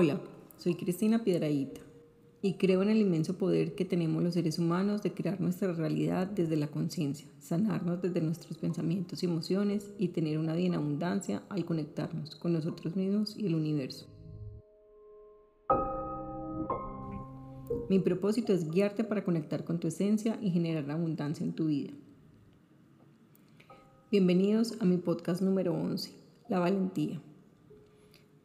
Hola, soy Cristina Piedraíta y creo en el inmenso poder que tenemos los seres humanos de crear nuestra realidad desde la conciencia, sanarnos desde nuestros pensamientos y emociones y tener una vida en abundancia al conectarnos con nosotros mismos y el universo. Mi propósito es guiarte para conectar con tu esencia y generar abundancia en tu vida. Bienvenidos a mi podcast número 11, La Valentía.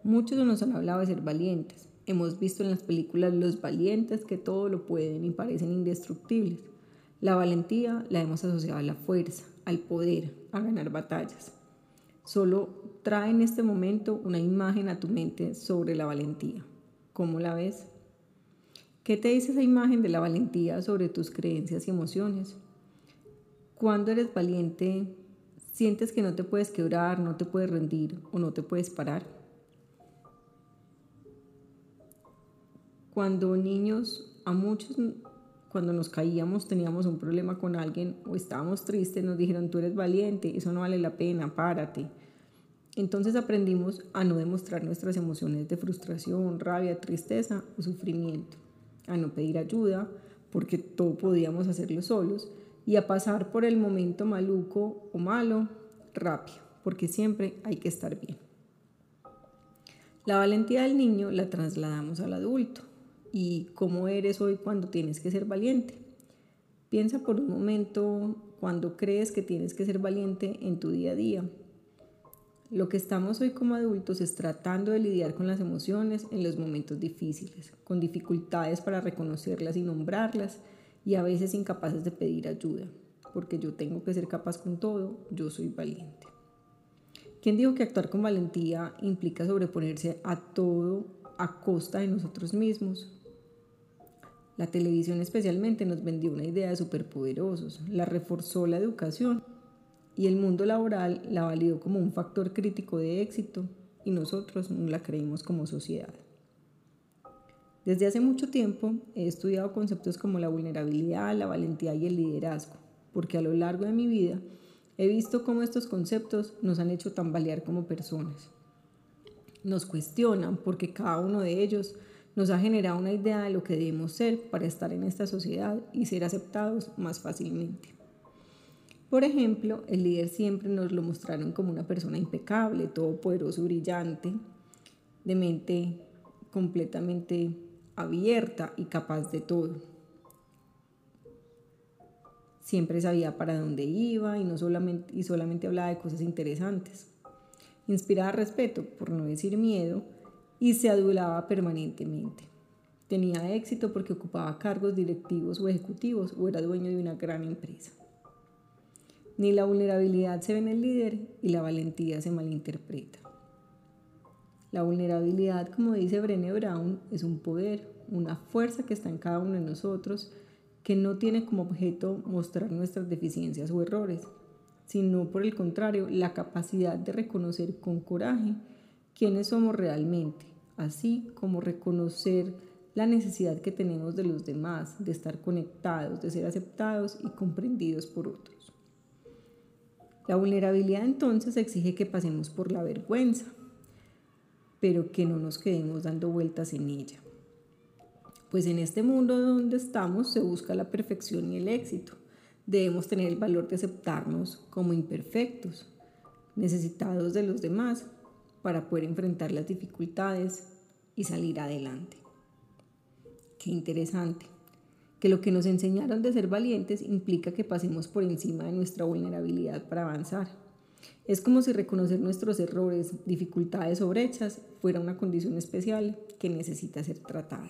Muchos nos han hablado de ser valientes. Hemos visto en las películas los valientes que todo lo pueden y parecen indestructibles. La valentía la hemos asociado a la fuerza, al poder, a ganar batallas. Solo trae en este momento una imagen a tu mente sobre la valentía. ¿Cómo la ves? ¿Qué te dice esa imagen de la valentía sobre tus creencias y emociones? Cuando eres valiente, sientes que no te puedes quebrar, no te puedes rendir o no te puedes parar. Cuando niños, a muchos, cuando nos caíamos, teníamos un problema con alguien o estábamos tristes, nos dijeron, tú eres valiente, eso no vale la pena, párate. Entonces aprendimos a no demostrar nuestras emociones de frustración, rabia, tristeza o sufrimiento, a no pedir ayuda, porque todo podíamos hacerlo solos, y a pasar por el momento maluco o malo rápido, porque siempre hay que estar bien. La valentía del niño la trasladamos al adulto y cómo eres hoy cuando tienes que ser valiente. Piensa por un momento cuando crees que tienes que ser valiente en tu día a día. Lo que estamos hoy como adultos es tratando de lidiar con las emociones en los momentos difíciles, con dificultades para reconocerlas y nombrarlas y a veces incapaces de pedir ayuda, porque yo tengo que ser capaz con todo, yo soy valiente. ¿Quién dijo que actuar con valentía implica sobreponerse a todo a costa de nosotros mismos? La televisión especialmente nos vendió una idea de superpoderosos, la reforzó la educación y el mundo laboral la validó como un factor crítico de éxito y nosotros no la creímos como sociedad. Desde hace mucho tiempo he estudiado conceptos como la vulnerabilidad, la valentía y el liderazgo, porque a lo largo de mi vida he visto cómo estos conceptos nos han hecho tambalear como personas. Nos cuestionan porque cada uno de ellos nos ha generado una idea de lo que debemos ser para estar en esta sociedad y ser aceptados más fácilmente. Por ejemplo, el líder siempre nos lo mostraron como una persona impecable, todopoderoso, brillante, de mente completamente abierta y capaz de todo. Siempre sabía para dónde iba y, no solamente, y solamente hablaba de cosas interesantes. Inspiraba respeto, por no decir miedo, y se adulaba permanentemente. Tenía éxito porque ocupaba cargos directivos o ejecutivos o era dueño de una gran empresa. Ni la vulnerabilidad se ve en el líder y la valentía se malinterpreta. La vulnerabilidad, como dice Brené Brown, es un poder, una fuerza que está en cada uno de nosotros que no tiene como objeto mostrar nuestras deficiencias o errores, sino por el contrario la capacidad de reconocer con coraje quiénes somos realmente así como reconocer la necesidad que tenemos de los demás, de estar conectados, de ser aceptados y comprendidos por otros. La vulnerabilidad entonces exige que pasemos por la vergüenza, pero que no nos quedemos dando vueltas en ella. Pues en este mundo donde estamos se busca la perfección y el éxito. Debemos tener el valor de aceptarnos como imperfectos, necesitados de los demás, para poder enfrentar las dificultades y salir adelante. Qué interesante, que lo que nos enseñaron de ser valientes implica que pasemos por encima de nuestra vulnerabilidad para avanzar. Es como si reconocer nuestros errores, dificultades o brechas fuera una condición especial que necesita ser tratada.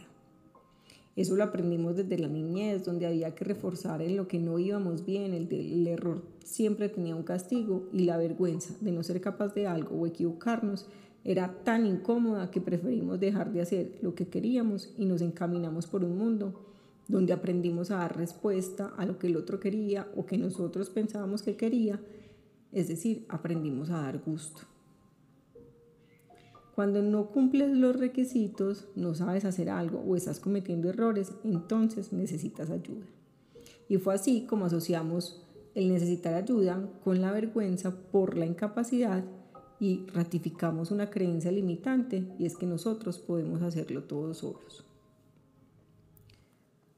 Eso lo aprendimos desde la niñez, donde había que reforzar en lo que no íbamos bien, el, el error siempre tenía un castigo y la vergüenza de no ser capaz de algo o equivocarnos era tan incómoda que preferimos dejar de hacer lo que queríamos y nos encaminamos por un mundo donde aprendimos a dar respuesta a lo que el otro quería o que nosotros pensábamos que quería, es decir, aprendimos a dar gusto. Cuando no cumples los requisitos, no sabes hacer algo o estás cometiendo errores, entonces necesitas ayuda. Y fue así como asociamos el necesitar ayuda con la vergüenza por la incapacidad y ratificamos una creencia limitante y es que nosotros podemos hacerlo todos solos.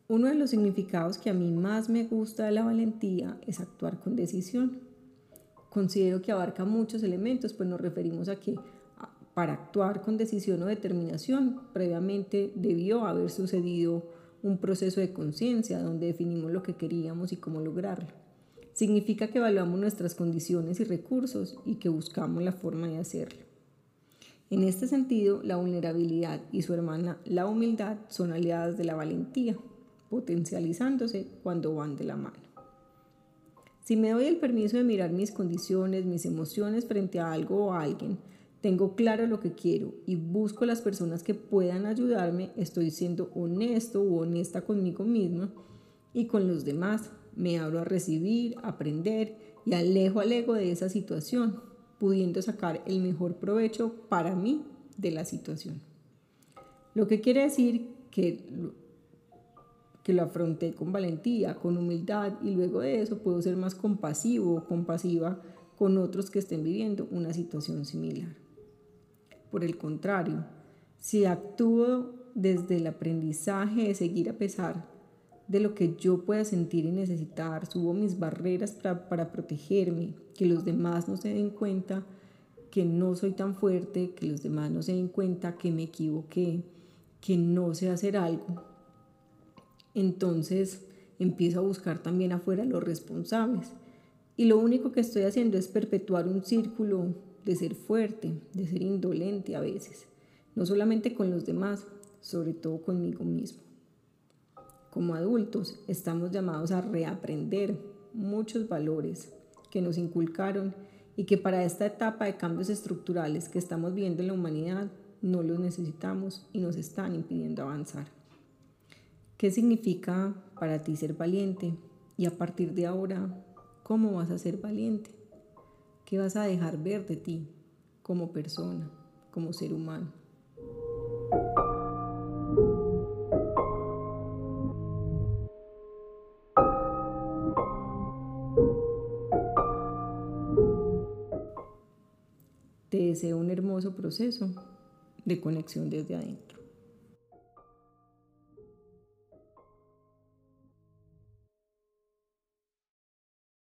Uno de los significados que a mí más me gusta de la valentía es actuar con decisión. Considero que abarca muchos elementos, pues nos referimos a que para actuar con decisión o determinación previamente debió haber sucedido un proceso de conciencia donde definimos lo que queríamos y cómo lograrlo. Significa que evaluamos nuestras condiciones y recursos y que buscamos la forma de hacerlo. En este sentido, la vulnerabilidad y su hermana la humildad son aliadas de la valentía, potencializándose cuando van de la mano. Si me doy el permiso de mirar mis condiciones, mis emociones frente a algo o a alguien, tengo claro lo que quiero y busco las personas que puedan ayudarme, estoy siendo honesto o honesta conmigo misma y con los demás. Me abro a recibir, aprender y alejo al ego de esa situación, pudiendo sacar el mejor provecho para mí de la situación. Lo que quiere decir que, que lo afronté con valentía, con humildad y luego de eso puedo ser más compasivo o compasiva con otros que estén viviendo una situación similar. Por el contrario, si actúo desde el aprendizaje de seguir a pesar de lo que yo pueda sentir y necesitar, subo mis barreras para, protegerme, que los demás no se den cuenta que no soy tan fuerte, que los demás no se den cuenta que me equivoqué, que no sé hacer algo. Entonces empiezo a buscar también afuera los responsables. Y lo único que estoy haciendo es perpetuar un círculo de ser fuerte, de ser indolente a veces, no solamente con los demás, sobre todo conmigo mismo. Como adultos estamos llamados a reaprender muchos valores que nos inculcaron y que para esta etapa de cambios estructurales que estamos viendo en la humanidad no los necesitamos y nos están impidiendo avanzar. ¿Qué significa para ti ser valiente? Y a partir de ahora, ¿cómo vas a ser valiente? ¿Qué vas a dejar ver de ti como persona, como ser humano? Te deseo un hermoso proceso de conexión desde adentro.